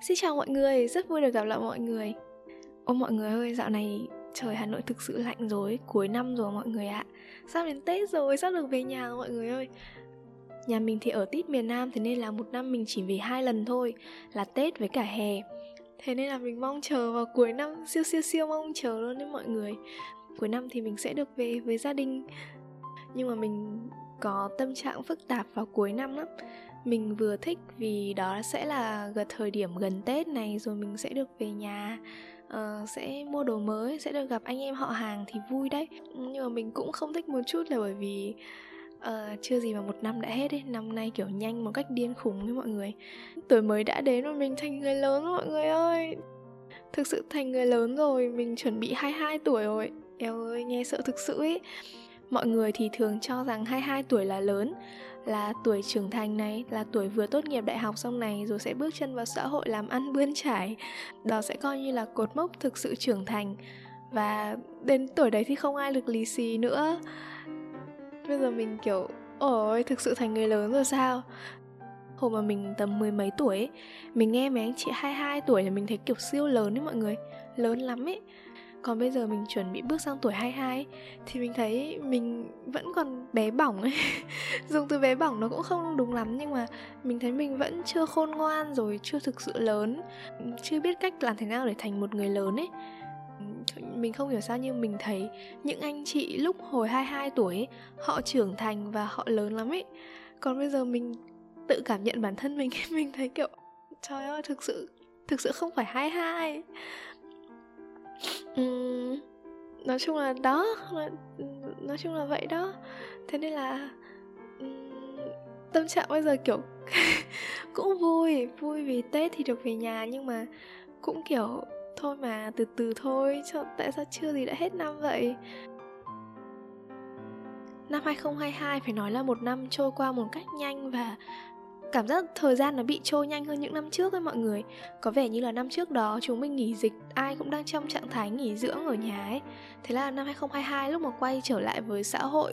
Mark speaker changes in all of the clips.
Speaker 1: Xin chào mọi người, rất vui được gặp lại mọi người. Ôi mọi người ơi, dạo này trời Hà Nội thực sự lạnh rồi, cuối năm rồi mọi người ạ. Sắp đến Tết rồi, sắp được về nhà rồi mọi người ơi. Nhà mình thì ở tít miền Nam thế nên là một năm mình chỉ về hai lần thôi Là Tết với cả hè. Thế nên là mình mong chờ vào cuối năm siêu siêu siêu mong chờ luôn đấy mọi người. Cuối năm thì mình sẽ được về với gia đình. Nhưng mà mình có tâm trạng phức tạp vào cuối năm lắm mình vừa thích vì đó sẽ là gần thời điểm gần tết này rồi mình sẽ được về nhà. Uh, sẽ mua đồ mới sẽ được gặp anh em họ hàng thì vui đấy. Nhưng mà mình cũng không thích một chút là bởi vì uh, chưa gì mà một năm đã hết ấy. Năm nay kiểu nhanh một cách điên khủng với mọi người. Tuổi mới đã đến và mình thành người lớn mọi người ơi. Thực sự thành người lớn rồi mình chuẩn bị 22 tuổi rồi. Eo ơi nghe sợ thực sự ấy. Mọi người thì thường cho rằng 22 tuổi là lớn là tuổi trưởng thành này là tuổi vừa tốt nghiệp đại học xong này rồi sẽ bước chân vào xã hội làm ăn bươn trải. Đó sẽ coi như là cột mốc thực sự trưởng thành. Và đến tuổi đấy thì không ai được lì xì nữa. Bây giờ mình kiểu ôi thực sự thành người lớn rồi sao? Hồi mà mình tầm mười mấy tuổi ấy, mình nghe mấy anh chị 22 tuổi là mình thấy kiểu siêu lớn ấy mọi người. Lớn lắm ấy còn bây giờ mình chuẩn bị bước sang tuổi 22 thì mình thấy mình vẫn còn bé bỏng ấy. Dùng từ bé bỏng nó cũng không đúng lắm nhưng mà mình thấy mình vẫn chưa khôn ngoan rồi chưa thực sự lớn chưa biết cách làm thế nào để thành một người lớn ấy. Mình không hiểu sao nhưng mình thấy những anh chị lúc hồi 22 tuổi ấy, họ trưởng thành và họ lớn lắm ấy. Còn bây giờ mình tự cảm nhận bản thân mình mình thấy kiểu trời ơi thực sự thực sự không phải 22 um, nói chung là đó nói chung là vậy đó. Thế nên là um, tâm trạng bây giờ kiểu cũng vui vui vì tết thì được về nhà nhưng mà cũng kiểu thôi mà từ từ thôi cho tại sao chưa gì đã hết năm vậy? Năm 2022 phải nói là một năm trôi qua một cách nhanh và cảm giác thời gian nó bị trôi nhanh hơn những năm trước ấy mọi người. Có vẻ như là năm trước đó chúng mình nghỉ dịch, ai cũng đang trong trạng thái nghỉ dưỡng ở nhà ấy. Thế là năm 2022 lúc mà quay trở lại với xã hội,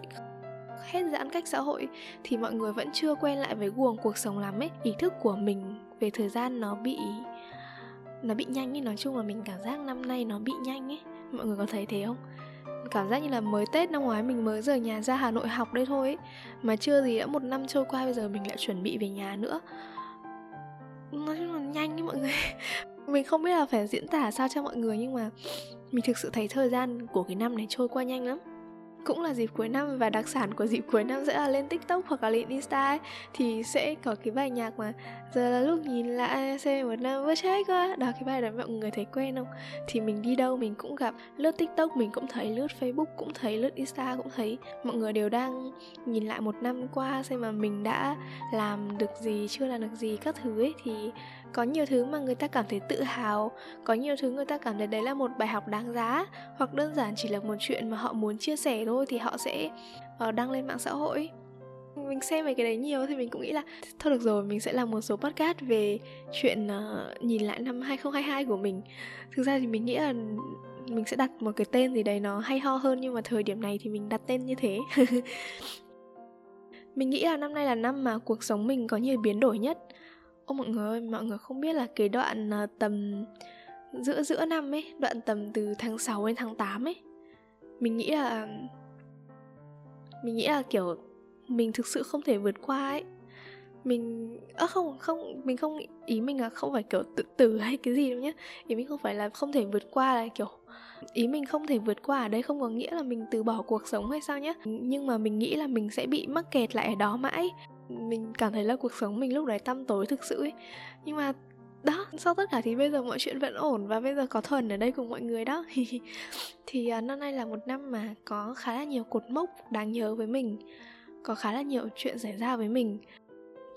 Speaker 1: hết giãn cách xã hội, thì mọi người vẫn chưa quen lại với guồng cuộc sống lắm ấy. Ý thức của mình về thời gian nó bị nó bị nhanh ấy. Nói chung là mình cảm giác năm nay nó bị nhanh ấy. Mọi người có thấy thế không? Cảm giác như là mới tết năm ngoái mình mới rời nhà ra hà nội học đây thôi ấy. mà chưa gì đã một năm trôi qua, bây giờ mình lại chuẩn bị về nhà nữa. Nói chung là nhanh ấy mọi người. Mình không biết là phải diễn tả sao cho mọi người nhưng mà mình thực sự thấy thời gian của cái năm này trôi qua nhanh lắm cũng là dịp cuối năm và đặc sản của dịp cuối năm sẽ là lên tiktok hoặc là lên insta ấy, thì sẽ có cái bài nhạc mà giờ là lúc nhìn lại xem một năm vừa trải qua. Đó cái bài đó mọi người thấy quen không? Thì mình đi đâu mình cũng gặp lướt tiktok mình cũng thấy lướt facebook cũng thấy lướt insta cũng thấy. Mọi người đều đang nhìn lại một năm qua xem mà mình đã làm được gì chưa làm được gì các thứ ấy thì có nhiều thứ mà người ta cảm thấy tự hào có nhiều thứ người ta cảm thấy đấy là một bài học đáng giá hoặc đơn giản chỉ là một chuyện mà họ muốn chia sẻ thôi thì họ sẽ uh, đăng lên mạng xã hội. Mình xem về cái đấy nhiều thì mình cũng nghĩ là thôi được rồi mình sẽ làm một số podcast về chuyện uh, nhìn lại năm 2022 của mình. Thực ra thì mình nghĩ là mình sẽ đặt một cái tên gì đấy nó hay ho hơn nhưng mà thời điểm này thì mình đặt tên như thế. Mình nghĩ là năm nay là năm mà cuộc sống mình có nhiều biến đổi nhất. Ô mọi người ơi, mọi người không biết là cái đoạn uh, tầm giữa giữa năm ấy, đoạn tầm từ tháng 6 đến tháng 8 ấy. Mình nghĩ là mình nghĩ là kiểu mình thực sự không thể vượt qua ấy. Mình ơ à, không không mình không ý mình là không phải kiểu tự tử hay cái gì đâu nhá. Ý mình không phải là không thể vượt qua là kiểu ý mình không thể vượt qua ở đây không có nghĩa là mình từ bỏ cuộc sống hay sao nhá nhưng mà mình nghĩ là mình sẽ bị mắc kẹt lại ở đó mãi mình cảm thấy là cuộc sống mình lúc đấy tăm tối thực sự ấy. Nhưng mà đó sau tất cả thì bây giờ mọi chuyện vẫn ổn và bây giờ có thuần ở đây cùng mọi người đó. Thì uh, năm nay là một năm mà có khá là nhiều cột mốc đáng nhớ với mình có khá là nhiều chuyện xảy ra với mình.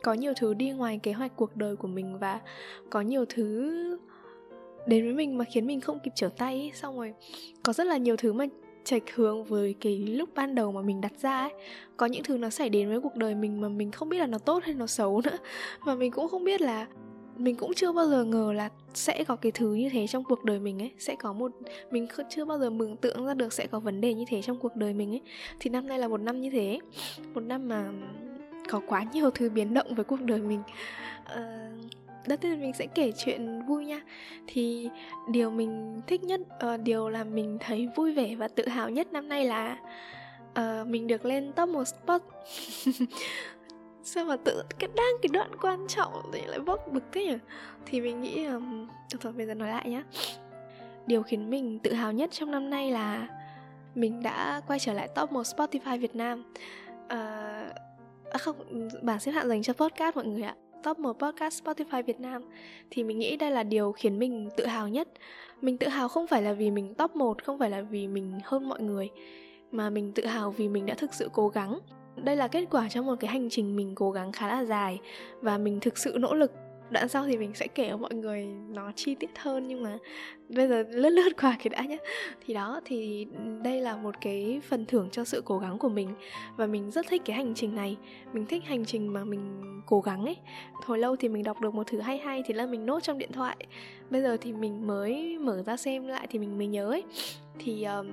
Speaker 1: Có nhiều thứ đi ngoài kế hoạch cuộc đời của mình và có nhiều thứ đến với mình mà khiến mình không kịp trở tay ấy. xong rồi có rất là nhiều thứ mà chệch hướng với cái lúc ban đầu mà mình đặt ra ấy. Có những thứ nó xảy đến với cuộc đời mình mà mình không biết là nó tốt hay nó xấu nữa. Và mình cũng không biết là mình cũng chưa bao giờ ngờ là sẽ có cái thứ như thế trong cuộc đời mình ấy. Sẽ có một mình chưa bao giờ mường tượng ra được sẽ có vấn đề như thế trong cuộc đời mình ấy. Thì năm nay là một năm như thế. Một năm mà có quá nhiều thứ biến động với cuộc đời mình. Uh, đầu tiên mình sẽ kể chuyện vui nha. Thì điều mình thích nhất uh, điều làm mình thấy vui vẻ và tự hào nhất năm nay là uh, mình được lên top một spot. Sao mà tự cái đang cái đoạn quan trọng thì lại bốc bực thế nhỉ? Thì mình nghĩ um, thôi bây giờ nói lại nhá. Điều khiến mình tự hào nhất trong năm nay là mình đã quay trở lại top một Spotify Việt Nam. À, à không bảng xếp hạng dành cho podcast mọi người ạ top một podcast Spotify Việt Nam. Thì mình nghĩ đây là điều khiến mình tự hào nhất. Mình tự hào không phải là vì mình top 1 không phải là vì mình hơn mọi người, mà mình tự hào vì mình đã thực sự cố gắng. Đây là kết quả trong một cái hành trình mình cố gắng khá là dài và mình thực sự nỗ lực đoạn sau thì mình sẽ kể cho mọi người nó chi tiết hơn nhưng mà bây giờ lướt lướt qua cái đã nhé thì đó thì đây là một cái phần thưởng cho sự cố gắng của mình. Và mình rất thích cái hành trình này. Mình thích hành trình mà mình cố gắng ấy. Hồi lâu thì mình đọc được một thứ hay hay thì là mình nốt trong điện thoại. Bây giờ thì mình mới mở ra xem lại thì mình mới nhớ ấy. Thì um,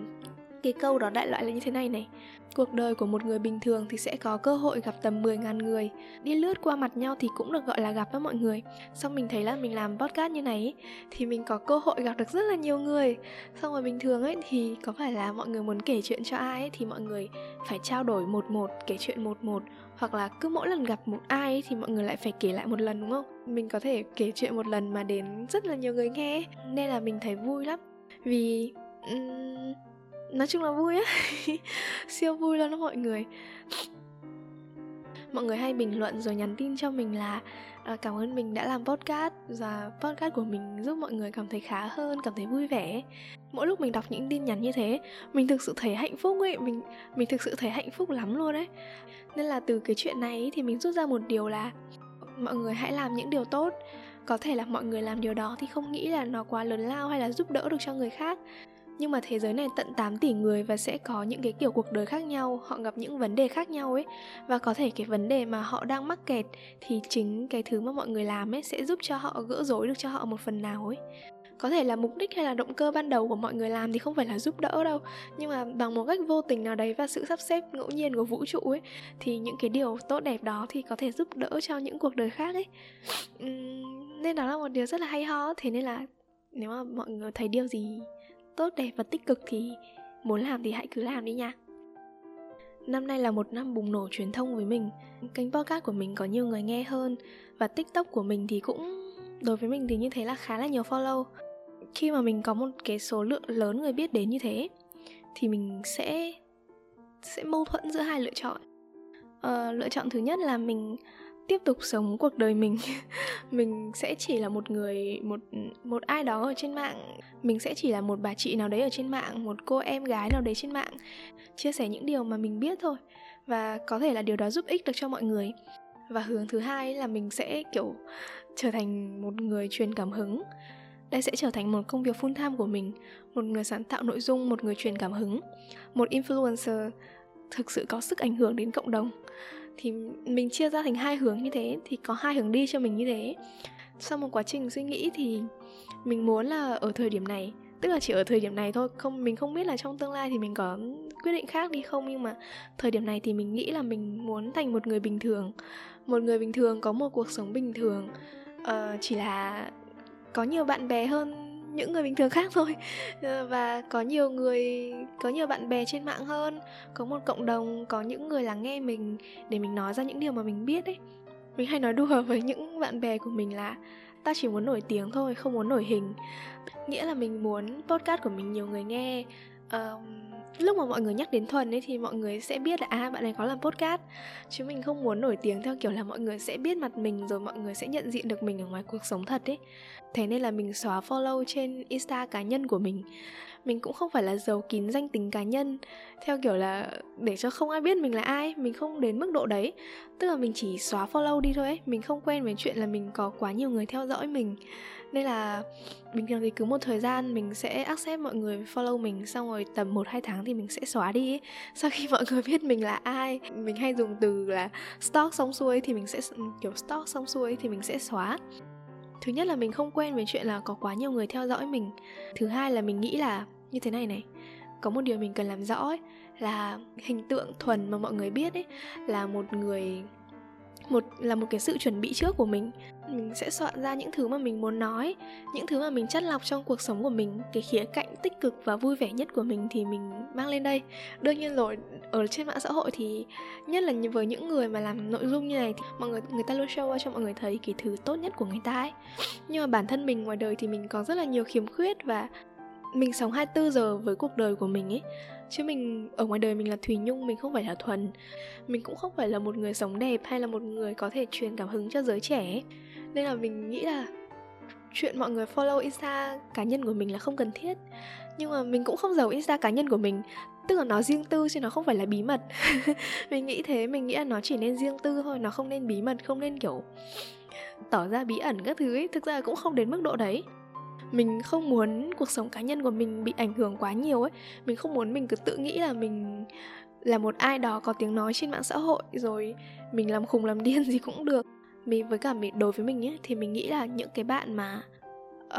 Speaker 1: cái câu đó đại loại là như thế này này. Cuộc đời của một người bình thường thì sẽ có cơ hội gặp tầm 10.000 người Đi lướt qua mặt nhau thì cũng được gọi là gặp với mọi người. Xong mình thấy là mình làm podcast như này ấy, Thì mình có cơ hội gặp được rất là nhiều người. Xong rồi bình thường ấy thì có phải là mọi người muốn kể chuyện cho ai ấy Thì mọi người phải trao đổi một một, kể chuyện một một Hoặc là cứ mỗi lần gặp một ai ấy, thì mọi người lại phải kể lại một lần đúng không? Mình có thể kể chuyện một lần mà đến rất là nhiều người nghe Nên là mình thấy vui lắm. Vì um, nói chung là vui á. Siêu vui luôn đó mọi người. Mọi người hay bình luận rồi nhắn tin cho mình là à, cảm ơn mình đã làm podcast. Và podcast của mình giúp mọi người cảm thấy khá hơn cảm thấy vui vẻ. Mỗi lúc mình đọc những tin nhắn như thế mình thực sự thấy hạnh phúc ấy. Mình mình thực sự thấy hạnh phúc lắm luôn đấy nên là từ cái chuyện này thì mình rút ra một điều là mọi người hãy làm những điều tốt. Có thể là mọi người làm điều đó thì không nghĩ là nó quá lớn lao hay là giúp đỡ được cho người khác nhưng mà thế giới này tận 8 tỷ người và sẽ có những cái kiểu cuộc đời khác nhau họ gặp những vấn đề khác nhau ấy. Và có thể cái vấn đề mà họ đang mắc kẹt thì chính cái thứ mà mọi người làm ấy sẽ giúp cho họ gỡ rối được cho họ một phần nào ấy. Có thể là mục đích hay là động cơ ban đầu của mọi người làm thì không phải là giúp đỡ đâu. Nhưng mà bằng một cách vô tình nào đấy và sự sắp xếp ngẫu nhiên của vũ trụ ấy thì những cái điều tốt đẹp đó thì có thể giúp đỡ cho những cuộc đời khác ấy. Uhm, nên đó là một điều rất là hay ho. Thế nên là nếu mà mọi người thấy điều gì tốt đẹp và tích cực thì muốn làm thì hãy cứ làm đi nha. Năm nay là một năm bùng nổ truyền thông với mình. Kênh podcast của mình có nhiều người nghe hơn Và tiktok của mình thì cũng Đối với mình thì như thế là khá là nhiều follow. Khi mà mình có một cái số lượng lớn người biết đến như thế Thì mình sẽ Sẽ mâu thuẫn giữa hai lựa chọn. Uh, Lựa chọn thứ nhất là mình tiếp tục sống cuộc đời mình. Mình sẽ chỉ là một người, một một ai đó ở trên mạng. Mình sẽ chỉ là một bà chị nào đấy ở trên mạng, một cô em gái nào đấy trên mạng. Chia sẻ những điều mà mình biết thôi. Và có thể là điều đó giúp ích được cho mọi người. Và hướng thứ hai là mình sẽ, kiểu, trở thành một người truyền cảm hứng. Đây sẽ trở thành một công việc full time của mình. Một người sáng tạo nội dung, một người truyền cảm hứng. Một influencer thực sự có sức ảnh hưởng đến cộng đồng thì mình chia ra thành hai hướng như thế thì có hai hướng đi cho mình như thế. Sau một quá trình suy nghĩ thì mình muốn là ở thời điểm này tức là chỉ ở thời điểm này thôi không mình không biết là trong tương lai thì mình có quyết định khác đi không nhưng mà thời điểm này thì mình nghĩ là mình muốn thành một người bình thường. Một người bình thường có một cuộc sống bình thường. Uh, chỉ là có nhiều bạn bè hơn những người bình thường khác thôi. Ờ, và có nhiều người có nhiều bạn bè trên mạng hơn có một cộng đồng có những người lắng nghe mình để mình nói ra những điều mà mình biết ấy. Mình hay nói đùa với những bạn bè của mình là ta chỉ muốn nổi tiếng thôi không muốn nổi hình. Nghĩa là mình muốn podcast của mình nhiều người nghe um, lúc mà mọi người nhắc đến thuần ấy thì mọi người sẽ biết là à bạn này có làm podcast. Chứ mình không muốn nổi tiếng theo kiểu là mọi người sẽ biết mặt mình rồi mọi người sẽ nhận diện được mình ở ngoài cuộc sống thật ấy. Thế nên là mình xóa follow trên insta cá nhân của mình mình cũng không phải là giấu kín danh tính cá nhân. Theo kiểu là để cho không ai biết mình là ai, mình không đến mức độ đấy. Tức là mình chỉ xóa follow đi thôi ấy. Mình không quen với chuyện là mình có quá nhiều người theo dõi mình. Nên là bình thường thì cứ một thời gian mình sẽ accept mọi người follow mình, xong rồi tầm một, hai tháng thì mình sẽ xóa đi ấy. sau khi mọi người biết mình là ai, mình hay dùng từ là stalk xong xuôi thì mình sẽ kiểu stalk xong xuôi thì mình sẽ xóa thứ nhất là mình không quen với chuyện là có quá nhiều người theo dõi mình. Thứ hai là mình nghĩ là như thế này này có một điều mình cần làm rõ ấy, là hình tượng thuần mà mọi người biết ấy là một người một, là một cái sự chuẩn bị trước của mình. Mình sẽ soạn ra những thứ mà mình muốn nói, những thứ mà mình chất lọc trong cuộc sống của mình, cái khía cạnh tích cực và vui vẻ nhất của mình thì mình mang lên đây. Đương nhiên rồi, ở trên mạng xã hội thì nhất là với những người mà làm nội dung như này thì mọi người người ta luôn show cho mọi người thấy cái thứ tốt nhất của người ta ấy. Nhưng mà bản thân mình ngoài đời thì mình có rất là nhiều khiếm khuyết và mình sống 24 giờ với cuộc đời của mình ấy chứ mình, ở ngoài đời mình là thùy nhung, mình không phải là thuần. Mình cũng không phải là một người sống đẹp hay là một người có thể truyền cảm hứng cho giới trẻ nên là mình nghĩ là chuyện mọi người follow insta cá nhân của mình là không cần thiết. Nhưng mà mình cũng không giấu insta cá nhân của mình. Tức là nó riêng tư chứ nó không phải là bí mật. Mình nghĩ thế, mình nghĩ là nó chỉ nên riêng tư thôi, nó không nên bí mật, không nên kiểu tỏ ra bí ẩn các thứ ấy. Thực ra cũng không đến mức độ đấy mình không muốn cuộc sống cá nhân của mình bị ảnh hưởng quá nhiều ấy. Mình không muốn mình cứ tự nghĩ là mình là một ai đó có tiếng nói trên mạng xã hội rồi mình làm khùng làm điên gì cũng được. Mình với cả mình đối với mình ấy thì mình nghĩ là những cái bạn mà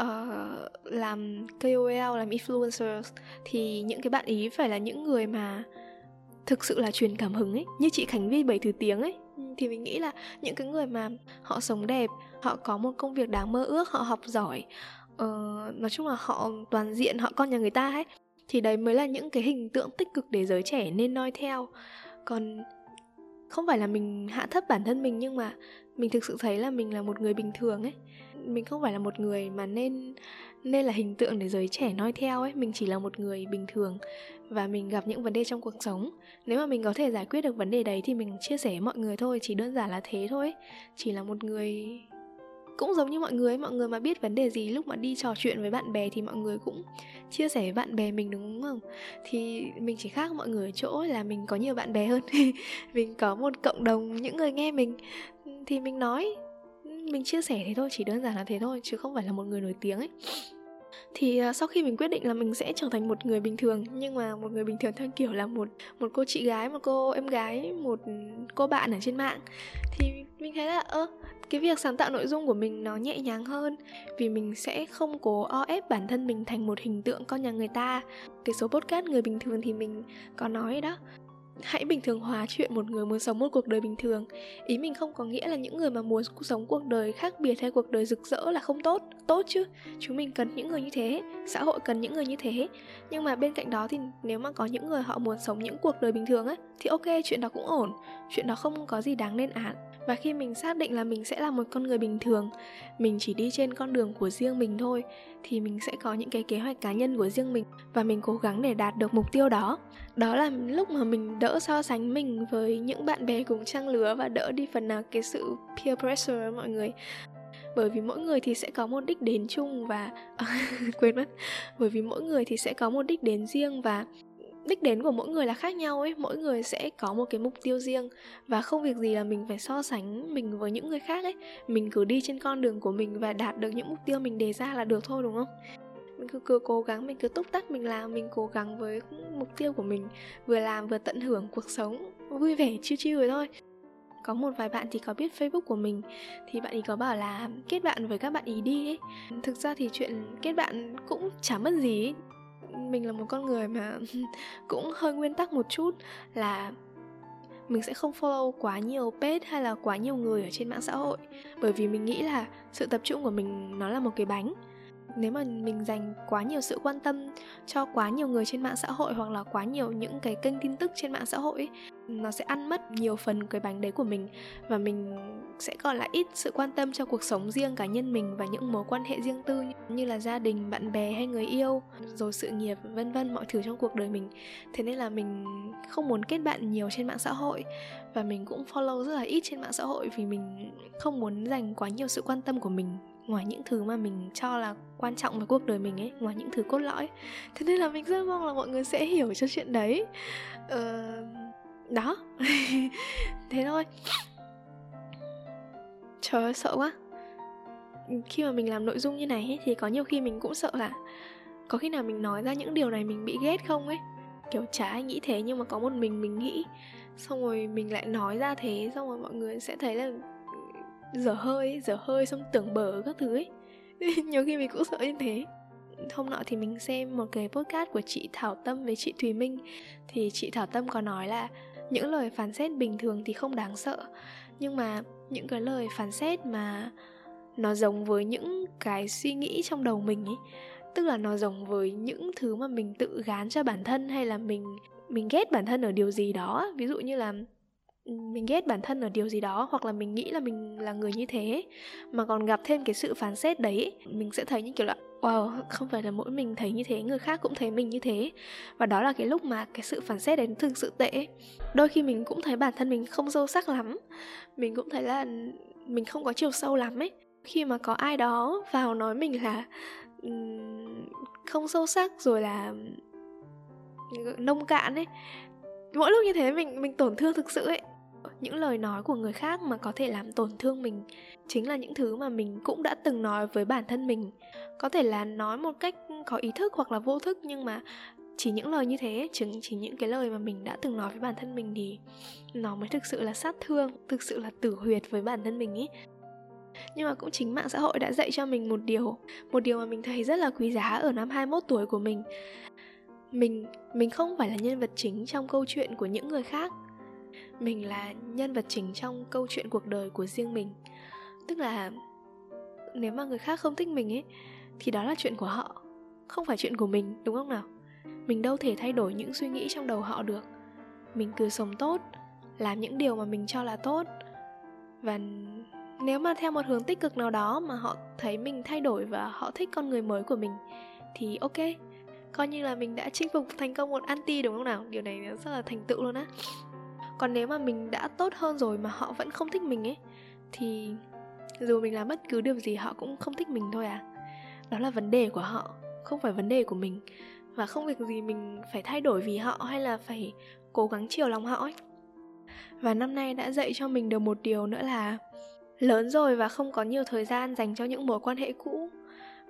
Speaker 1: uh, làm KOL làm influencers thì những cái bạn ý phải là những người mà thực sự là truyền cảm hứng ấy như chị Khánh Vi bảy thứ tiếng ấy. Ừ, thì mình nghĩ là những cái người mà họ sống đẹp họ có một công việc đáng mơ ước họ học giỏi uh, nói chung là họ toàn diện họ con nhà người ta ấy. Thì đấy mới là những cái hình tượng tích cực để giới trẻ nên noi theo. Còn không phải là mình hạ thấp bản thân mình nhưng mà mình thực sự thấy là mình là một người bình thường ấy. Mình không phải là một người mà nên nên là hình tượng để giới trẻ noi theo ấy. Mình chỉ là một người bình thường và mình gặp những vấn đề trong cuộc sống. Nếu mà mình có thể giải quyết được vấn đề đấy thì mình chia sẻ với mọi người thôi chỉ đơn giản là thế thôi chỉ là một người cũng giống như mọi người mọi người mà biết vấn đề gì, lúc mà đi trò chuyện với bạn bè thì mọi người cũng chia sẻ với bạn bè mình, đúng không? Thì mình chỉ khác mọi người ở chỗ là mình có nhiều bạn bè hơn. Mình có một cộng đồng những người nghe mình. Thì mình nói, mình chia sẻ thế thôi, chỉ đơn giản là thế thôi, chứ không phải là một người nổi tiếng ấy thì uh, sau khi mình quyết định là mình sẽ trở thành một người bình thường nhưng mà một người bình thường theo kiểu là một một cô chị gái một cô em gái một cô bạn ở trên mạng thì mình thấy là ơ cái việc sáng tạo nội dung của mình nó nhẹ nhàng hơn vì mình sẽ không cố o ép bản thân mình thành một hình tượng con nhà người ta. Cái số podcast người bình thường thì mình có nói đó hãy bình thường hóa chuyện một người muốn sống một cuộc đời bình thường. Ý mình không có nghĩa là những người mà muốn sống cuộc đời khác biệt hay cuộc đời rực rỡ là không tốt. Tốt chứ, chúng mình cần những người như thế, xã hội cần những người như thế. Nhưng mà bên cạnh đó thì nếu mà có những người họ muốn sống những cuộc đời bình thường á, thì ok, chuyện đó cũng ổn. Chuyện đó không có gì đáng lên án và khi mình xác định là mình sẽ là một con người bình thường, mình chỉ đi trên con đường của riêng mình thôi, thì mình sẽ có những cái kế hoạch cá nhân của riêng mình và mình cố gắng để đạt được mục tiêu đó. Đó là lúc mà mình đỡ so sánh mình với những bạn bè cùng trang lứa và đỡ đi phần nào cái sự peer pressure mọi người. Bởi vì mỗi người thì sẽ có một đích đến chung và, quên mất, bởi vì mỗi người thì sẽ có một đích đến riêng và đích đến của mỗi người là khác nhau ấy. Mỗi người sẽ có một cái mục tiêu riêng và không việc gì là mình phải so sánh mình với những người khác ấy. Mình cứ đi trên con đường của mình và đạt được những mục tiêu mình đề ra là được thôi đúng không? Mình cứ, cứ cố gắng mình cứ túc tắc mình làm mình cố gắng với mục tiêu của mình vừa làm vừa tận hưởng cuộc sống vui vẻ chiêu chiêu rồi thôi. Có một vài bạn thì có biết facebook của mình thì bạn ấy có bảo là kết bạn với các bạn ý đi ấy. Thực ra thì chuyện kết bạn cũng chả mất gì ấy mình là một con người mà cũng hơi nguyên tắc một chút là mình sẽ không follow quá nhiều page hay là quá nhiều người ở trên mạng xã hội. Bởi vì mình nghĩ là sự tập trung của mình nó là một cái bánh nếu mà mình dành quá nhiều sự quan tâm cho quá nhiều người trên mạng xã hội hoặc là quá nhiều những cái kênh tin tức trên mạng xã hội ấy, nó sẽ ăn mất nhiều phần cái bánh đấy của mình và mình sẽ còn lại ít sự quan tâm cho cuộc sống riêng cá nhân mình và những mối quan hệ riêng tư như là gia đình bạn bè hay người yêu rồi sự nghiệp vân vân mọi thứ trong cuộc đời mình. Thế nên là mình không muốn kết bạn nhiều trên mạng xã hội và mình cũng follow rất là ít trên mạng xã hội vì mình không muốn dành quá nhiều sự quan tâm của mình ngoài những thứ mà mình cho là quan trọng với cuộc đời mình ấy ngoài những thứ cốt lõi. Thế nên là mình rất mong là mọi người sẽ hiểu cho chuyện đấy. Ờ, đó. Thế thôi. Trời ơi sợ quá. Khi mà mình làm nội dung như này ấy, thì có nhiều khi mình cũng sợ là có khi nào mình nói ra những điều này mình bị ghét không ấy. Kiểu chả ai nghĩ thế nhưng mà có một mình mình nghĩ. Xong rồi mình lại nói ra thế xong rồi mọi người sẽ thấy là dở hơi dở hơi, xong tưởng bở các thứ ấy. Nhiều khi mình cũng sợ như thế. Hôm nọ thì mình xem một cái podcast của chị Thảo Tâm với chị Thùy Minh. Thì chị Thảo Tâm có nói là những lời phán xét bình thường thì không đáng sợ. Nhưng mà những cái lời phán xét mà nó giống với những cái suy nghĩ trong đầu mình ấy. Tức là nó giống với những thứ mà mình tự gán cho bản thân hay là mình mình ghét bản thân ở điều gì đó. Ví dụ như là mình ghét bản thân ở điều gì đó, hoặc là mình nghĩ là mình là người như thế. Mà còn gặp thêm cái sự phán xét đấy, mình sẽ thấy như kiểu là, wow, không phải là mỗi mình thấy như thế, người khác cũng thấy mình như thế. Và đó là cái lúc mà cái sự phán xét đấy nó thực sự tệ đôi khi mình cũng thấy bản thân mình không sâu sắc lắm. Mình cũng thấy là mình không có chiều sâu lắm ấy. Khi mà có ai đó vào nói mình là không sâu sắc rồi là nông cạn ấy, mỗi lúc như thế mình mình tổn thương thực sự ấy những lời nói của người khác mà có thể làm tổn thương mình chính là những thứ mà mình cũng đã từng nói với bản thân mình. Có thể là nói một cách có ý thức hoặc là vô thức nhưng mà chỉ những lời như thế chỉ, chỉ những cái lời mà mình đã từng nói với bản thân mình thì nó mới thực sự là sát thương thực sự là tử huyệt với bản thân mình ý. Nhưng mà cũng chính mạng xã hội đã dạy cho mình một điều một điều mà mình thấy rất là quý giá ở năm 21 tuổi của mình. Mình mình không phải là nhân vật chính trong câu chuyện của những người khác mình là nhân vật chính trong câu chuyện cuộc đời của riêng mình. Tức là, nếu mà người khác không thích mình ấy, thì đó là chuyện của họ, không phải chuyện của mình, đúng không nào? Mình đâu thể thay đổi những suy nghĩ trong đầu họ được. Mình cứ sống tốt, làm những điều mà mình cho là tốt. Và nếu mà theo một hướng tích cực nào đó mà họ thấy mình thay đổi và họ thích con người mới của mình, thì ok. Coi như là mình đã chinh phục thành công một anti, đúng không nào? Điều này rất là thành tựu luôn á còn nếu mà mình đã tốt hơn rồi mà họ vẫn không thích mình ấy thì dù mình làm bất cứ điều gì họ cũng không thích mình thôi à. Đó là vấn đề của họ không phải vấn đề của mình. Và không việc gì mình phải thay đổi vì họ hay là phải cố gắng chiều lòng họ ấy. Và năm nay đã dạy cho mình được một điều nữa là lớn rồi và không có nhiều thời gian dành cho những mối quan hệ cũ.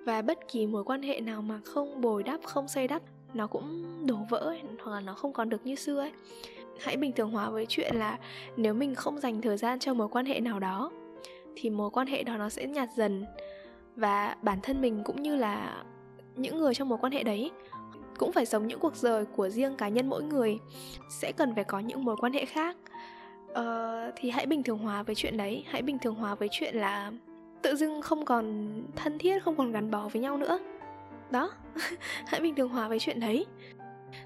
Speaker 1: Và bất kỳ mối quan hệ nào mà không bồi đắp không xây đắp nó cũng đổ vỡ ấy, hoặc là nó không còn được như xưa ấy hãy bình thường hóa với chuyện là nếu mình không dành thời gian cho mối quan hệ nào đó thì mối quan hệ đó nó sẽ nhạt dần. Và bản thân mình cũng như là những người trong mối quan hệ đấy cũng phải sống những cuộc đời của riêng cá nhân mỗi người sẽ cần phải có những mối quan hệ khác. Ờ, thì hãy bình thường hóa với chuyện đấy hãy bình thường hóa với chuyện là tự dưng không còn thân thiết không còn gắn bó với nhau nữa. Đó hãy bình thường hóa với chuyện đấy.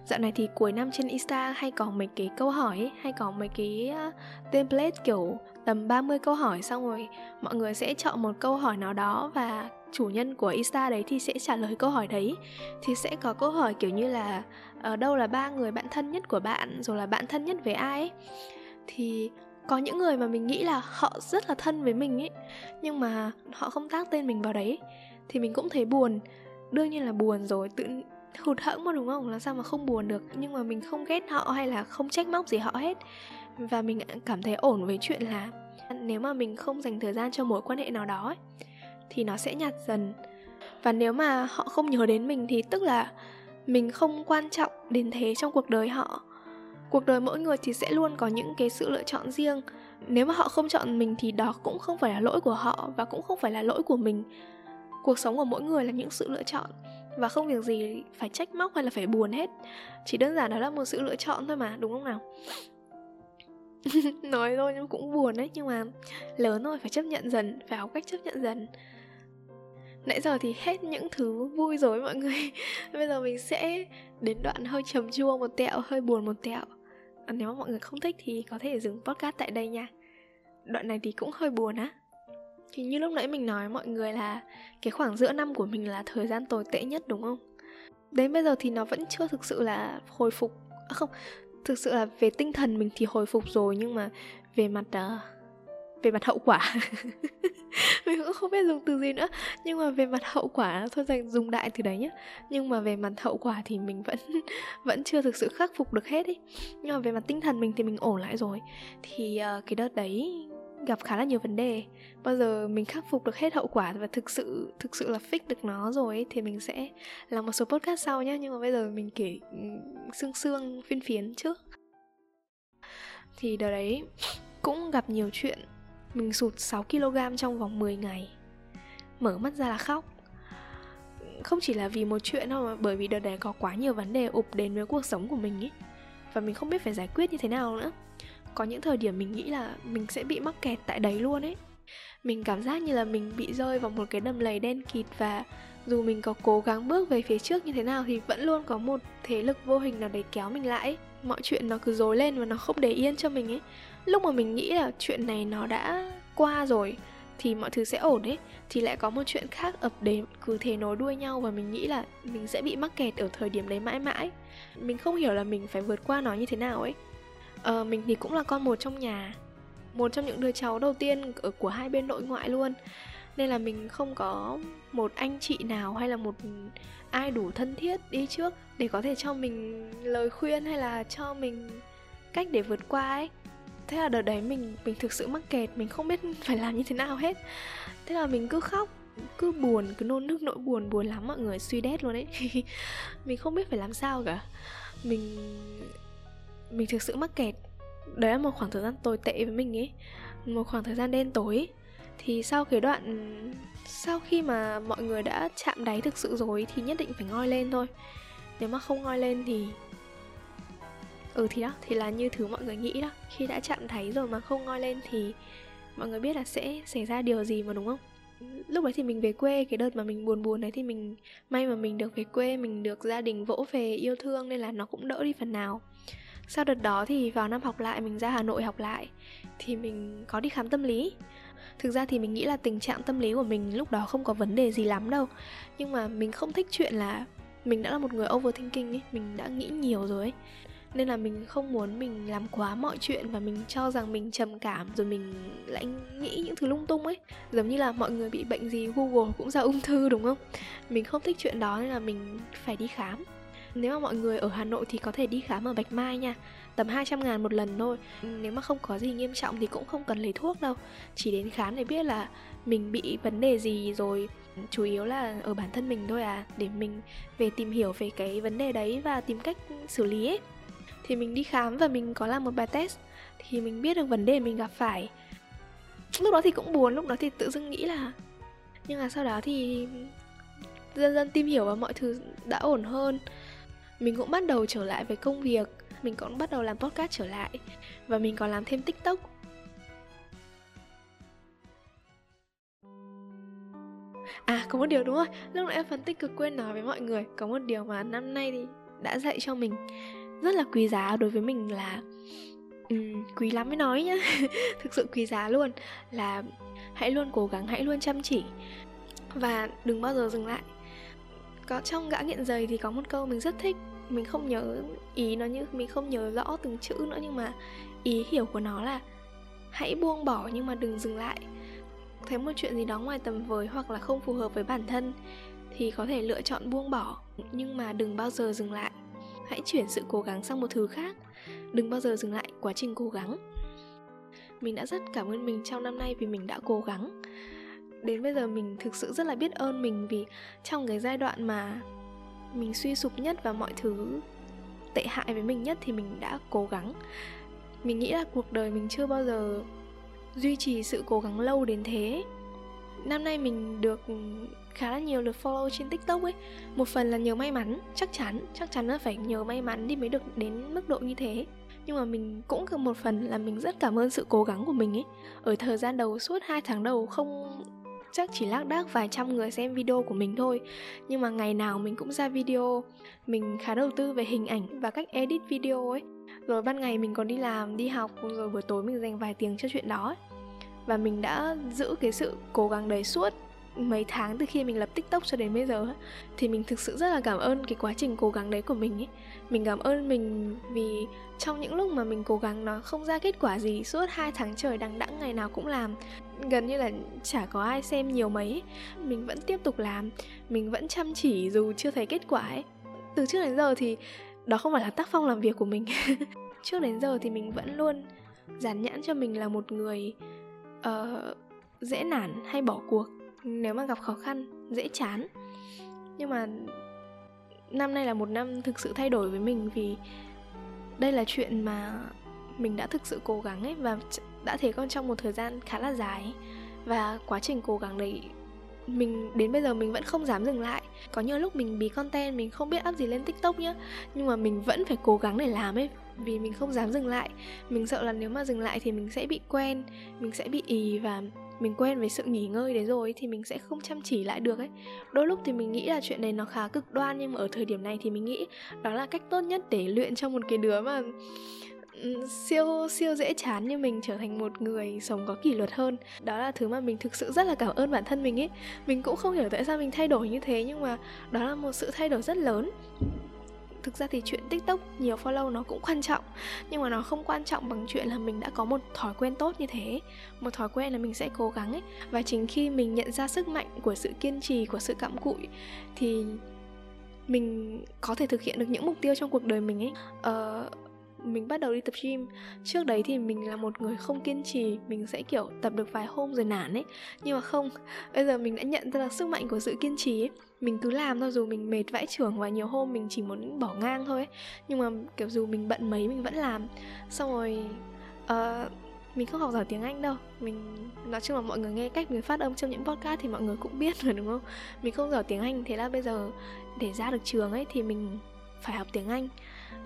Speaker 1: Dạo này thì cuối năm trên Insta hay có mấy cái câu hỏi ấy, hay có mấy cái ờ, template kiểu tầm 30 câu hỏi xong rồi mọi người sẽ chọn một câu hỏi nào đó và chủ nhân của Insta đấy thì sẽ trả lời câu hỏi đấy. Thì sẽ có câu hỏi kiểu như là ở đâu là ba người bạn thân nhất của bạn rồi là bạn thân nhất với ai ấy? Thì có những người mà mình nghĩ là họ rất là thân với mình ấy nhưng mà họ không tác tên mình vào đấy. Thì mình cũng thấy buồn đương nhiên là buồn rồi tự hụt hẫng mà đúng không? Làm sao mà không buồn được? Nhưng mà mình không ghét họ hay là không trách móc gì họ hết. Và mình ờ, cảm thấy ổn với chuyện là nếu mà mình không dành thời gian cho mối quan hệ nào đó ấy, thì nó sẽ nhạt dần. Và nếu mà họ không nhớ đến mình thì tức là mình không quan trọng đến thế trong cuộc đời họ. Cuộc đời mỗi người thì sẽ luôn có những cái sự lựa chọn riêng. Nếu mà họ không chọn mình thì đó cũng không phải là lỗi của họ và cũng không phải là lỗi của mình. Cuộc sống của mỗi người là những sự lựa chọn và không việc gì phải trách móc hay là phải buồn hết. Chỉ đơn giản đó là một sự lựa chọn thôi mà, đúng không nào? Nói thôi nhưng cũng buồn đấy, nhưng mà lớn rồi, phải chấp nhận dần, phải học cách chấp nhận dần. Nãy giờ thì hết những thứ vui rồi mọi người. Bây giờ mình sẽ đến đoạn hơi trầm chua, một tẹo, hơi buồn một tẹo. Nếu mà mọi người không thích thì có thể dừng podcast tại đây nha. Đoạn này thì cũng hơi buồn á thì như lúc nãy mình nói mọi người là cái khoảng giữa năm của mình là thời gian tồi tệ nhất đúng không? Đến bây giờ thì nó vẫn chưa thực sự là hồi phục. À, không thực sự là về tinh thần mình thì hồi phục rồi nhưng mà về mặt uh, về mặt hậu quả mình cũng không biết dùng từ gì nữa. Nhưng mà về mặt hậu quả thôi dành dùng đại từ đấy nhé nhưng mà về mặt hậu quả thì mình vẫn vẫn chưa thực sự khắc phục được hết ý nhưng mà về mặt tinh thần mình thì mình ổn lại rồi. Thì uh, cái đợt đấy gặp khá là nhiều vấn đề. Bao giờ mình khắc phục được hết hậu quả và thực sự thực sự là fix được nó rồi ấy, thì mình sẽ làm một số podcast sau nhé nhưng mà bây giờ mình kể xương xương phiên phiến trước. Thì đợt đấy cũng gặp nhiều chuyện. Mình sụt 6 kg trong vòng 10 ngày. Mở mắt ra là khóc. Không chỉ là vì một chuyện đâu mà bởi vì đợt đấy có quá nhiều vấn đề ụp đến với cuộc sống của mình ấy. Và mình không biết phải giải quyết như thế nào nữa có những thời điểm mình nghĩ là mình sẽ bị mắc kẹt tại đấy luôn ấy. Mình cảm giác như là mình bị rơi vào một cái đầm lầy đen kịt và dù mình có cố gắng bước về phía trước như thế nào thì vẫn luôn có một thế lực vô hình nào đấy kéo mình lại ấy. mọi chuyện nó cứ dối lên và nó không để yên cho mình ấy. Lúc mà mình nghĩ là chuyện này nó đã qua rồi thì mọi thứ sẽ ổn ấy, thì lại có một chuyện khác ập đến, cứ thế nối đuôi nhau và mình nghĩ là mình sẽ bị mắc kẹt ở thời điểm đấy mãi mãi. Mình không hiểu là mình phải vượt qua nó như thế nào ấy ờ, mình thì cũng là con một trong nhà một trong những đứa cháu đầu tiên ở của hai bên nội ngoại luôn. Nên là mình không có một anh chị nào hay là một ai đủ thân thiết đi trước để có thể cho mình lời khuyên hay là cho mình cách để vượt qua ấy. Thế là đợt đấy mình mình thực sự mắc kẹt mình không biết phải làm như thế nào hết. Thế là mình cứ khóc cứ buồn cứ nôn nước nỗi buồn buồn lắm mọi người suy đét luôn ấy. Mình không biết phải làm sao cả. Mình mình thực sự mắc kẹt. Đấy là một khoảng thời gian tồi tệ với mình ấy. Một khoảng thời gian đen tối. Thì sau cái đoạn, sau khi mà mọi người đã chạm đáy thực sự rồi thì nhất định phải ngoi lên thôi. Nếu mà không ngoi lên thì ừ thì đó, thì là như thứ mọi người nghĩ đó. Khi đã chạm đáy rồi mà không ngoi lên thì mọi người biết là sẽ xảy ra điều gì mà, đúng không? Lúc đấy thì mình về quê, cái đợt mà mình buồn buồn đấy thì mình, may mà mình được về quê, mình được gia đình vỗ về yêu thương nên là nó cũng đỡ đi phần nào sau đợt đó thì vào năm học lại, mình ra hà nội học lại, thì mình có đi khám tâm lý. Thực ra thì mình nghĩ là tình trạng tâm lý của mình lúc đó không có vấn đề gì lắm đâu. Nhưng mà mình không thích chuyện là mình đã là một người overthinking ấy, mình đã nghĩ nhiều rồi ấy. Nên là mình không muốn mình làm quá mọi chuyện và mình cho rằng mình trầm cảm rồi mình lại nghĩ những thứ lung tung ấy. Giống như là mọi người bị bệnh gì google cũng ra ung thư, đúng không? Mình không thích chuyện đó nên là mình phải đi khám nếu mà mọi người ở Hà Nội thì có thể đi khám ở Bạch Mai nha. Tầm 200 ngàn một lần thôi. Nếu mà không có gì nghiêm trọng thì cũng không cần lấy thuốc đâu. Chỉ đến khám để biết là mình bị vấn đề gì rồi. Chủ yếu là ở bản thân mình thôi à Để mình về tìm hiểu về cái vấn đề đấy và tìm cách xử lý ấy. Thì mình đi khám và mình có làm một bài test Thì mình biết được vấn đề mình gặp phải. Lúc đó thì cũng buồn, lúc đó thì tự dưng nghĩ là Nhưng mà sau đó thì dần dần tìm hiểu và mọi thứ đã ổn hơn mình cũng bắt đầu trở lại với công việc mình cũng bắt đầu làm podcast trở lại và mình còn làm thêm tiktok. À có một điều đúng rồi Lúc nãy phân tích cực quên nói với mọi người Có một điều mà năm nay thì đã dạy cho mình Rất là quý giá đối với mình là um, Quý lắm mới nói nhá Thực sự quý giá luôn Là hãy luôn cố gắng, hãy luôn chăm chỉ Và đừng bao giờ dừng lại có, trong gã nghiện giày thì có một câu mình rất thích. Mình không nhớ ý nó như, mình không nhớ rõ từng chữ nữa, nhưng mà ý hiểu của nó là hãy buông bỏ nhưng mà đừng dừng lại. Thấy một chuyện gì đó ngoài tầm với hoặc là không phù hợp với bản thân thì có thể lựa chọn buông bỏ, nhưng mà đừng bao giờ dừng lại. Hãy chuyển sự cố gắng sang một thứ khác. Đừng bao giờ dừng lại, quá trình cố gắng. Mình đã rất cảm ơn mình trong năm nay vì mình đã cố gắng đến bây giờ mình thực sự rất là biết ơn mình vì trong cái giai đoạn mà mình suy sụp nhất và mọi thứ tệ hại với mình nhất thì mình đã cố gắng. Mình nghĩ là cuộc đời mình chưa bao giờ duy trì sự cố gắng lâu đến thế. Năm nay mình được khá là nhiều lượt follow trên tiktok ấy. Một phần là nhờ may mắn, chắc chắn chắc chắn là phải nhờ may mắn thì mới được đến mức độ như thế. Nhưng mà mình cũng một phần là mình rất cảm ơn sự cố gắng của mình ấy. Ở thời gian đầu, suốt hai tháng đầu không chắc chỉ lác đác vài trăm người xem video của mình thôi nhưng mà ngày nào mình cũng ra video, mình khá đầu tư về hình ảnh và cách edit video ấy rồi ban ngày mình còn đi làm, đi học, rồi buổi tối mình dành vài tiếng cho chuyện đó ấy. và mình đã giữ cái sự cố gắng đấy suốt mấy tháng từ khi mình lập tiktok cho đến bây giờ thì mình thực sự rất là cảm ơn cái quá trình cố gắng đấy của mình ấy. Mình cảm ơn mình vì trong những lúc mà mình cố gắng nó không ra kết quả gì suốt hai tháng trời đằng đẵng ngày nào cũng làm gần như là chả có ai xem nhiều mấy mình vẫn tiếp tục làm mình vẫn chăm chỉ dù chưa thấy kết quả ấy. Từ trước đến giờ thì đó không phải là tác phong làm việc của mình. Trước đến giờ thì mình vẫn luôn dán nhãn cho mình là một người uh, dễ nản hay bỏ cuộc nếu mà gặp khó khăn, dễ chán. Nhưng mà năm nay là một năm thực sự thay đổi với mình vì đây là chuyện mà mình đã thực sự cố gắng ấy và đã thế con trong một thời gian khá là dài và quá trình cố gắng đấy, mình, đến bây giờ mình vẫn không dám dừng lại. Có nhiều lúc mình bí content, mình không biết up gì lên tiktok nhá, nhưng mà mình vẫn phải cố gắng để làm ấy vì mình không dám dừng lại. Mình sợ là nếu mà dừng lại thì mình sẽ bị quen, mình sẽ bị ì và mình quen với sự nghỉ ngơi đấy rồi thì mình sẽ không chăm chỉ lại được ấy. Đôi lúc thì mình nghĩ là chuyện này nó khá cực đoan, nhưng mà ở thời điểm này thì mình nghĩ đó là cách tốt nhất để luyện cho một cái đứa mà siêu siêu dễ chán như mình, trở thành một người sống có kỷ luật hơn. Đó là thứ mà mình thực sự rất là cảm ơn bản thân mình ấy. Mình cũng không hiểu tại sao mình thay đổi như thế, nhưng mà đó là một sự thay đổi rất lớn thực ra thì chuyện tiktok nhiều follow nó cũng quan trọng nhưng mà nó không quan trọng bằng chuyện là mình đã có một thói quen tốt như thế một thói quen là mình sẽ cố gắng ấy. Và chính khi mình nhận ra sức mạnh của sự kiên trì của sự cặm cụi thì mình có thể thực hiện được những mục tiêu trong cuộc đời mình ấy. Ờ, mình bắt đầu đi tập gym. Trước đấy thì mình là một người không kiên trì mình sẽ kiểu tập được vài hôm rồi nản ấy. Nhưng mà không bây giờ mình đã nhận ra được sức mạnh của sự kiên trì ấy mình cứ làm thôi dù mình mệt vãi trưởng và nhiều hôm mình chỉ muốn bỏ ngang thôi ấy. nhưng mà kiểu dù mình bận mấy mình vẫn làm xong rồi uh, mình không học giỏi tiếng Anh đâu Mình nói chung là mọi người nghe cách mình phát âm trong những podcast thì mọi người cũng biết rồi đúng không Mình không giỏi tiếng Anh thế là bây giờ để ra được trường ấy thì mình phải học tiếng Anh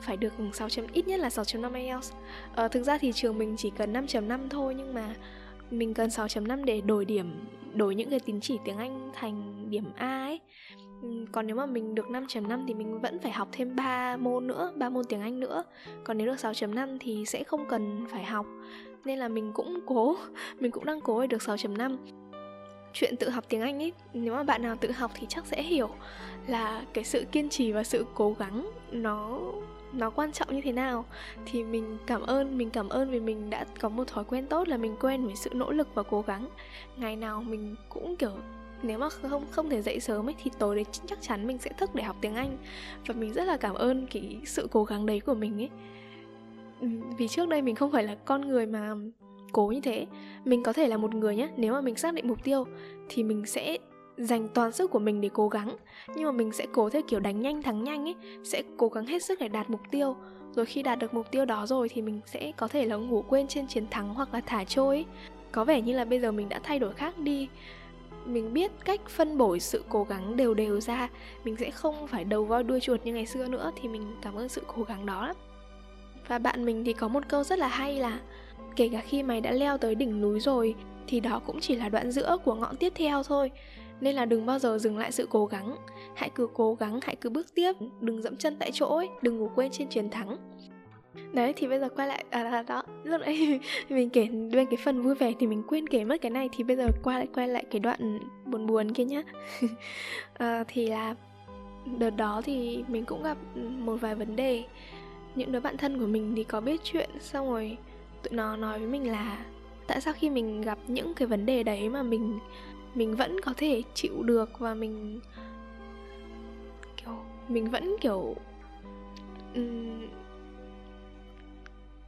Speaker 1: phải được 6 chấm ít nhất là 6.5 IELTS. Ờ, thực ra thì trường mình chỉ cần 5.5 thôi nhưng mà mình cần 6.5 để đổi điểm đổi những cái tín chỉ tiếng Anh thành điểm A ấy. Còn nếu mà mình được 5.5 thì mình vẫn phải học thêm 3 môn nữa, 3 môn tiếng Anh nữa. Còn nếu được 6.5 thì sẽ không cần phải học. Nên là mình cũng cố, mình cũng đang cố để được 6.5 chuyện tự học tiếng Anh ấy nếu mà bạn nào tự học thì chắc sẽ hiểu là cái sự kiên trì và sự cố gắng nó nó quan trọng như thế nào. Thì mình cảm ơn, mình cảm ơn vì mình đã có một thói quen tốt là mình quen với sự nỗ lực và cố gắng. Ngày nào mình cũng, kiểu, nếu mà không không thể dậy sớm ấy, thì tối đấy chắc chắn mình sẽ thức để học tiếng Anh. Và mình rất là cảm ơn cái sự cố gắng đấy của mình ấy. Vì trước đây mình không phải là con người mà cố như thế. Mình có thể là một người nhé nếu mà mình xác định mục tiêu, thì mình sẽ dành toàn sức của mình để cố gắng. Nhưng mà mình sẽ cố theo kiểu đánh nhanh thắng nhanh ấy, sẽ cố gắng hết sức để đạt mục tiêu. Rồi khi đạt được mục tiêu đó rồi thì mình sẽ có thể là ngủ quên trên chiến thắng hoặc là thả trôi ấy. có vẻ như là bây giờ mình đã thay đổi khác đi. Mình biết cách phân bổ sự cố gắng đều đều ra. Mình sẽ không phải đầu voi đuôi chuột như ngày xưa nữa thì mình cảm ơn sự cố gắng đó. Lắm và bạn mình thì có một câu rất là hay là kể cả khi mày đã leo tới đỉnh núi rồi, thì đó cũng chỉ là đoạn giữa của ngọn tiếp theo thôi nên là đừng bao giờ dừng lại sự cố gắng. Hãy cứ cố gắng hãy cứ bước tiếp. Đừng dẫm chân tại chỗ ấy đừng ngủ quên trên chiến thắng. Đấy thì bây giờ quay lại à đó, đó lúc nãy mình kể bên cái phần vui vẻ thì mình quên kể mất cái này thì bây giờ quay lại quay lại cái đoạn buồn buồn kia nhá. À, thì là đợt đó thì mình cũng gặp một vài vấn đề. Những đứa bạn thân của mình thì có biết chuyện xong rồi tụi nó nói với mình là tại sao khi mình gặp những cái vấn đề đấy mà mình mình vẫn có thể chịu được và mình kiểu mình vẫn kiểu um,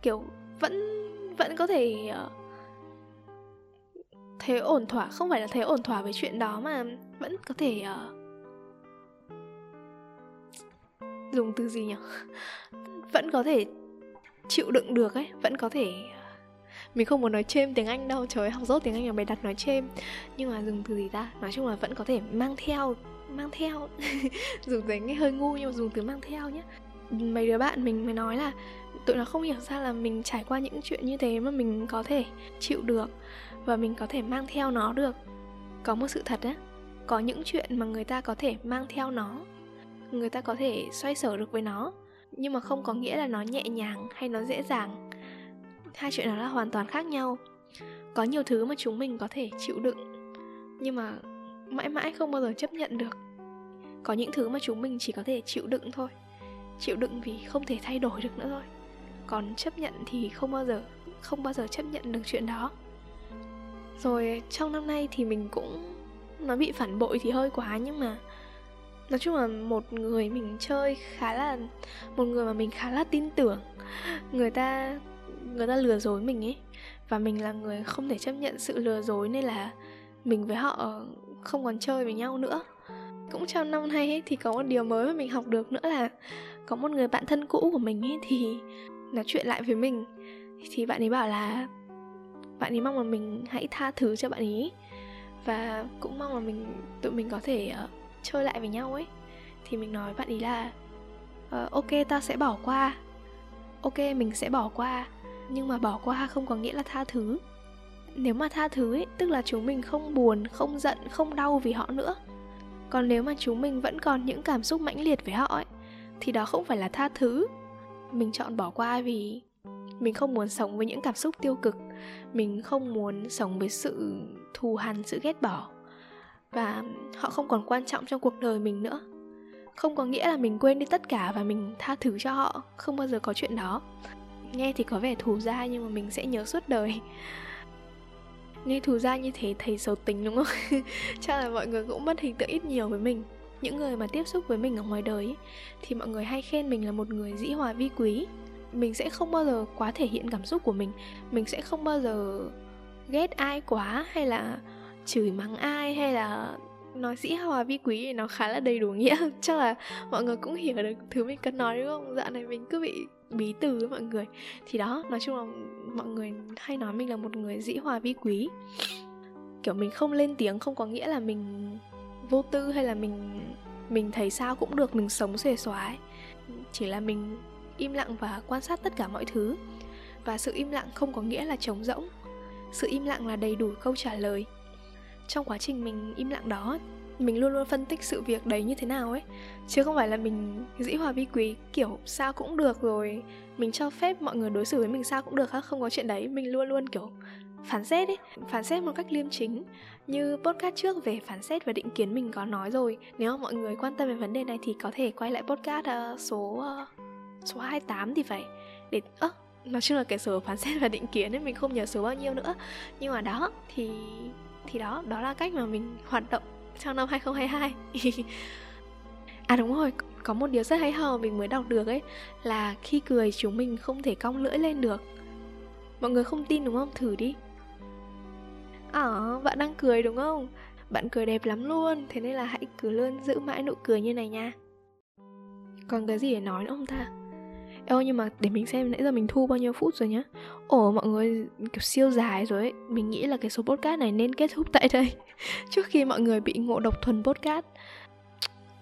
Speaker 1: kiểu vẫn vẫn có thể ờ, uh, thế ổn thỏa không phải là thế ổn thỏa với chuyện đó mà vẫn có thể uh, dùng từ gì nhỉ? Vẫn có thể chịu đựng được ấy vẫn có thể mình không muốn nói chêm tiếng anh đâu, trời học dốt tiếng anh là bày đặt nói chêm. Nhưng mà dùng từ gì ta? Nói chung là vẫn có thể mang theo mang theo. Dùng từ nghe hơi ngu nhưng mà dùng từ mang theo nhé mấy đứa bạn mình mới nói là tụi nó không hiểu ra là mình trải qua những chuyện như thế mà mình có thể chịu được và mình có thể mang theo nó được. Có một sự thật á, có những chuyện mà người ta có thể mang theo nó, người ta có thể xoay sở được với nó, nhưng mà không có nghĩa là nó nhẹ nhàng hay nó dễ dàng hai chuyện đó là hoàn toàn khác nhau. Có nhiều thứ mà chúng mình có thể chịu đựng, nhưng mà mãi mãi không bao giờ chấp nhận được. Có những thứ mà chúng mình chỉ có thể chịu đựng thôi, chịu đựng vì không thể thay đổi được nữa thôi. Còn chấp nhận thì không bao giờ, không bao giờ chấp nhận được chuyện đó. Rồi trong năm nay thì mình cũng, nó bị phản bội thì hơi quá, nhưng mà nói chung là một người mình chơi khá là, một người mà mình khá là tin tưởng. Người ta người ta lừa dối mình ấy. Và mình là người không thể chấp nhận sự lừa dối nên là mình với họ không còn chơi với nhau nữa. Cũng trong năm nay ấy, thì có một điều mới mà mình học được nữa là có một người bạn thân cũ của mình ấy thì nói chuyện lại với mình. Thì bạn ấy bảo là bạn ấy mong là mình hãy tha thứ cho bạn ấy. Và cũng mong là mình tụi mình có thể uh, chơi lại với nhau ấy. Thì mình nói bạn ấy là uh, ok ta sẽ bỏ qua. Ok mình sẽ bỏ qua nhưng mà bỏ qua không có nghĩa là tha thứ. Nếu mà tha thứ ấy, tức là chúng mình không buồn không giận không đau vì họ nữa. Còn nếu mà chúng mình vẫn còn những cảm xúc mãnh liệt với họ ấy thì đó không phải là tha thứ. Mình chọn bỏ qua vì mình không muốn sống với những cảm xúc tiêu cực. Mình không muốn sống với sự thù hằn sự ghét bỏ. Và họ không còn quan trọng trong cuộc đời mình nữa. Không có nghĩa là mình quên đi tất cả và mình tha thứ cho họ. Không bao giờ có chuyện đó nghe thì có vẻ thù dai nhưng mà mình sẽ nhớ suốt đời. Nghe thù dai như thế thấy xấu tính đúng không? Chắc là mọi người cũng mất hình tượng ít nhiều với mình. Những người mà tiếp xúc với mình ở ngoài đời ấy, thì mọi người hay khen mình là một người dĩ hòa vi quý. Mình sẽ không bao giờ quá thể hiện cảm xúc của mình. Mình sẽ không bao giờ ghét ai quá hay là chửi mắng ai hay là nói dĩ hòa vi quý thì nó khá là đầy đủ nghĩa. Chắc là mọi người cũng hiểu được thứ mình cần nói, đúng không? Dạo này mình cứ bị bí từ với mọi người. Thì đó, nói chung là mọi người hay nói mình là một người dĩ hòa vi quý. Kiểu mình không lên tiếng không có nghĩa là mình vô tư hay là mình mình thấy sao cũng được, mình sống xuề xóa ấy. chỉ là mình im lặng và quan sát tất cả mọi thứ. Và sự im lặng không có nghĩa là trống rỗng. Sự im lặng là đầy đủ câu trả lời trong quá trình mình im lặng đó mình luôn luôn phân tích sự việc đấy như thế nào ấy. Chứ không phải là mình dĩ hòa vi quý kiểu sao cũng được rồi mình cho phép mọi người đối xử với mình sao cũng được ha không có chuyện đấy. Mình luôn luôn kiểu phán xét ấy phán xét một cách liêm chính. Như podcast trước về phán xét và định kiến mình có nói rồi nếu mà mọi người quan tâm về vấn đề này thì có thể quay lại podcast uh, số uh, số 28 thì phải. Để ơ uh, nói chung là cái số phán xét và định kiến ấy mình không nhớ số bao nhiêu nữa. Nhưng mà đó thì thì đó đó là cách mà mình hoạt động trong năm 2022 à đúng rồi, có một điều rất hay ho mình mới đọc được ấy, là khi cười, chúng mình không thể cong lưỡi lên được. Mọi người không tin, đúng không? Thử đi. À bạn đang cười, đúng không? Bạn cười đẹp lắm luôn, thế nên là hãy cứ luôn giữ mãi nụ cười như này nha. Còn cái gì để nói nữa không ta? Ê, nhưng mà để mình xem nãy giờ mình thu bao nhiêu phút rồi nhá. Ồ, mọi người, kiểu siêu dài rồi ấy. Mình nghĩ là cái số podcast này nên kết thúc tại đây. Trước khi mọi người bị ngộ độc thuần podcast.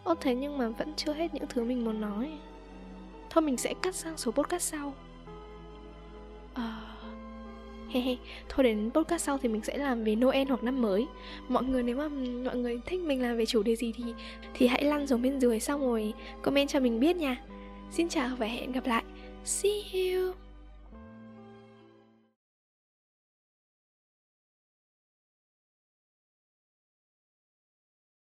Speaker 1: Ồ thế nhưng mà vẫn chưa hết những thứ mình muốn nói. Thôi, mình sẽ cắt sang số podcast sau. À he he. Thôi, đến podcast sau thì mình sẽ làm về Noel hoặc năm mới. Mọi người, nếu mà mọi người thích mình làm về chủ đề gì thì thì hãy lăn xuống bên dưới xong rồi comment cho mình biết nha xin chào và hẹn gặp lại. See you.